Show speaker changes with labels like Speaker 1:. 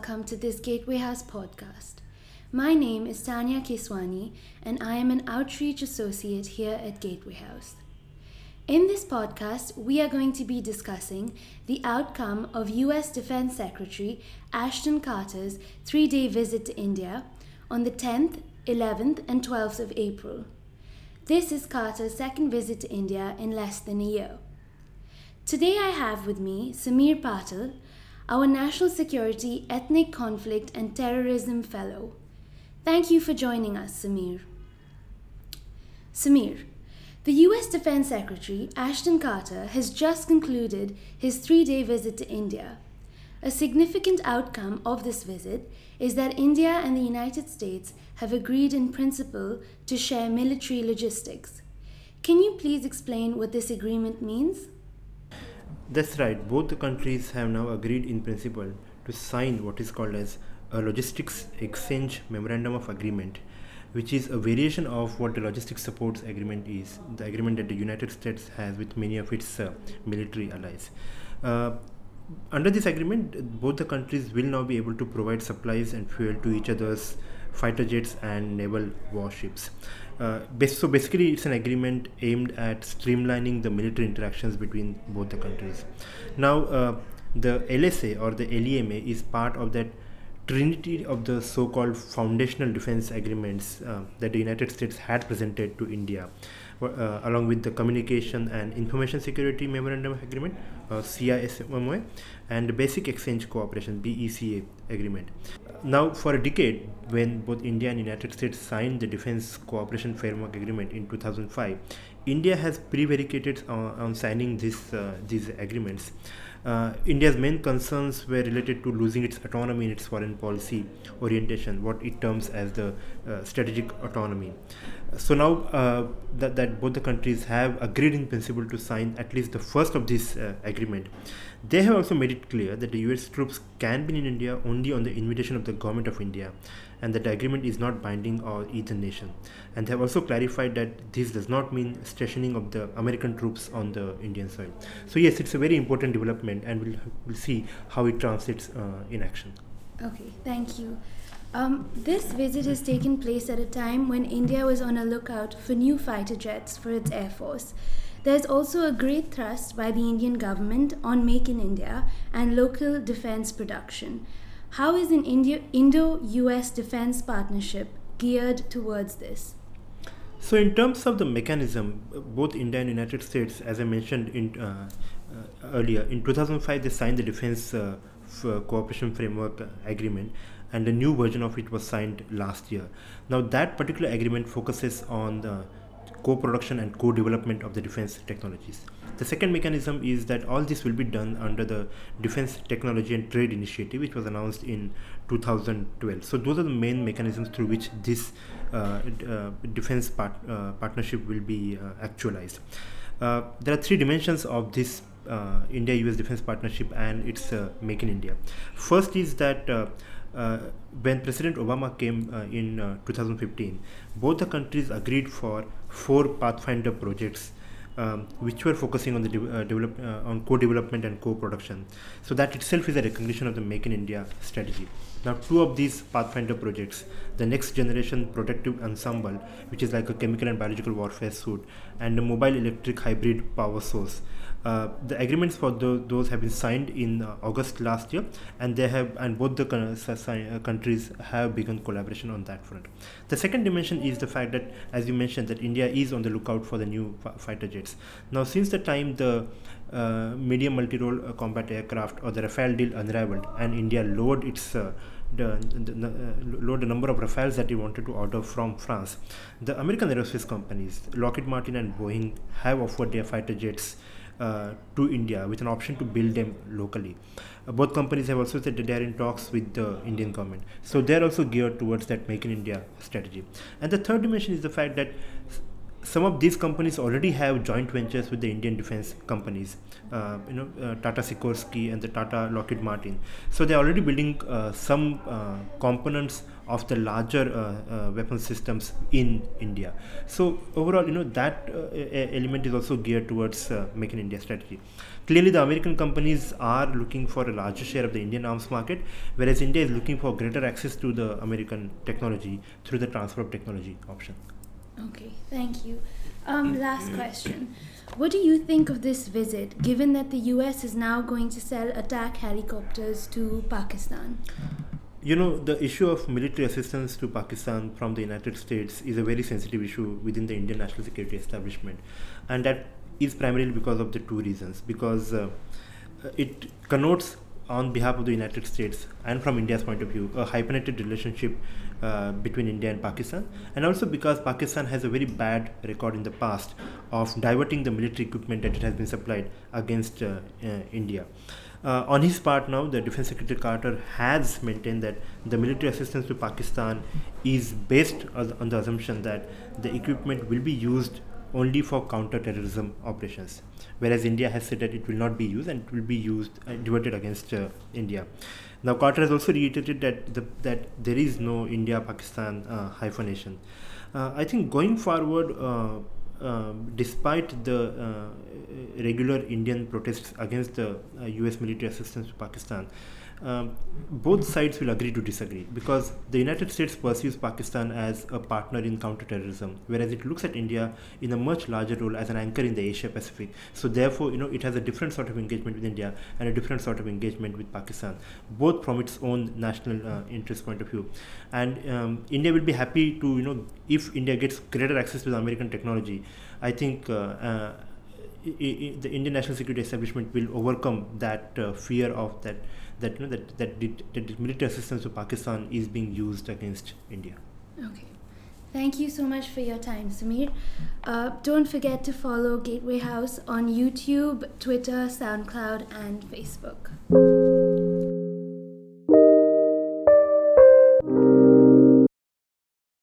Speaker 1: welcome to this Gateway House podcast. My name is Tanya Keswani, and I am an outreach associate here at Gateway House. In this podcast, we are going to be discussing the outcome of US Defense Secretary Ashton Carter's three day visit to India on the 10th, 11th, and 12th of April. This is Carter's second visit to India in less than a year. Today I have with me Sameer Patil, our National Security, Ethnic Conflict and Terrorism Fellow. Thank you for joining us, Sameer. Sameer, the US Defense Secretary, Ashton Carter, has just concluded his three day visit to India. A significant outcome of this visit is that India and the United States have agreed in principle to share military logistics. Can you please explain what this agreement means?
Speaker 2: That's right. Both the countries have now agreed in principle to sign what is called as a logistics exchange memorandum of agreement, which is a variation of what the logistics supports agreement is, the agreement that the United States has with many of its uh, military allies. Uh, under this agreement, both the countries will now be able to provide supplies and fuel to each other's fighter jets and naval warships. Uh, so basically, it's an agreement aimed at streamlining the military interactions between both the countries. Now, uh, the LSA or the LEMOA is part of that trinity of the so-called foundational defense agreements uh, that the United States had presented to India, uh, along with the Communication and Information Security Memorandum Agreement, uh, CISMOA, and the Basic Exchange Cooperation (BECA) agreement. Now, for a decade, when both India and United States signed the Defense Cooperation Framework Agreement in 2005, India has prevaricated on, on signing this, uh, these agreements. Uh, India's main concerns were related to losing its autonomy in its foreign policy orientation, what it terms as the uh, strategic autonomy. So now uh, that, that both the countries have agreed in principle to sign at least the first of this uh, agreement, they have also made it clear that the US troops can be in India only on the invitation of the government of India and that the agreement is not binding on either nation. And they have also clarified that this does not mean stationing of the American troops on the Indian soil. So, yes, it's a very important development and we'll, we'll see how it translates uh, in action.
Speaker 1: Okay, thank you. Um, this visit has taken place at a time when India was on a lookout for new fighter jets for its air force. There's also a great thrust by the Indian government on Make in India and local defense production. How is an Indo US defense partnership geared towards this?
Speaker 2: So, in terms of the mechanism, both India and United States, as I mentioned in, uh, uh, earlier, in 2005 they signed the Defense uh, Cooperation Framework Agreement, and a new version of it was signed last year. Now, that particular agreement focuses on the co-production and co-development of the defense technologies. The second mechanism is that all this will be done under the Defense Technology and Trade Initiative, which was announced in 2012. So those are the main mechanisms through which this uh, uh, defense part, uh, partnership will be uh, actualized. Uh, there are three dimensions of this uh, India-US defense partnership and its Make in India. First is that when President Obama came uh, in uh, 2015, both the countries agreed for four Pathfinder projects. Um, which were focusing on the de- uh, develop uh, on co-development and co-production. So that itself is a recognition of the Make in India strategy. Now, two of these Pathfinder projects, the next generation protective ensemble, which is like a chemical and biological warfare suit, and a mobile electric hybrid power source, uh, the agreements for the, those have been signed in uh, August last year, and they have and both the uh, countries have begun collaboration on that front. The second dimension is the fact that, as you mentioned, that India is on the lookout for the new fighter jets. Now, since the time the uh, medium multi-role uh, combat aircraft or the Rafale deal unraveled, and India lowered its the, the, the, load the number of Rafales that he wanted to order from France. The American aerospace companies, Lockheed Martin and Boeing, have offered their fighter jets uh, to India with an option to build them locally. Uh, both companies have also said that they are in talks with the Indian government. So they are also geared towards that Make in India strategy. And the third dimension is the fact that some of these companies already have joint ventures with the Indian defense companies, uh, you know, uh, Tata Sikorsky and the Tata Lockheed Martin. So they're already building uh, some uh, components of the larger uh, uh, weapon systems in India. So overall, you know, that element is also geared towards Make in India strategy. Clearly, the American companies are looking for a larger share of the Indian arms market, whereas India is looking for greater access to the American technology through the transfer of technology option.
Speaker 1: Okay, thank you. Um, last question. What do you think of this visit, given that the US is now going to sell attack helicopters to Pakistan?
Speaker 2: You know, the issue of military assistance to Pakistan from the United States is a very sensitive issue within the Indian national security establishment. And that is primarily because of the two reasons. Because uh, it connotes on behalf of the United States and from India's point of view, a hyphenated relationship uh, between India and Pakistan, and also because Pakistan has a very bad record in the past of diverting the military equipment that it has been supplied against uh, uh, India. Uh, on his part now, the Defense Secretary Carter has maintained that the military assistance to Pakistan is based on the assumption that the equipment will be used only for counter-terrorism operations, whereas India has said that it will not be used and it will be used uh, diverted against uh, India. Now, Carter has also reiterated that the, that there is no India-Pakistan uh, hyphenation. Uh, I think going forward, uh, um, despite the uh, regular Indian protests against the U.S. military assistance to Pakistan, um, both sides will agree to disagree because the United States perceives Pakistan as a partner in counterterrorism, whereas it looks at India in a much larger role as an anchor in the Asia Pacific. So therefore, you know, it has a different sort of engagement with India and a different sort of engagement with Pakistan, both from its own national uh, interest point of view. And um, India will be happy to, you know, if India gets greater access to the American technology, I think. Uh, uh, the Indian national security establishment will overcome that uh, fear of that that you know that that, that military assistance to Pakistan is being used against India.
Speaker 1: Okay. Thank you so much for your time, Sameer. Uh, don't forget to follow Gateway House on YouTube, Twitter, SoundCloud, and Facebook.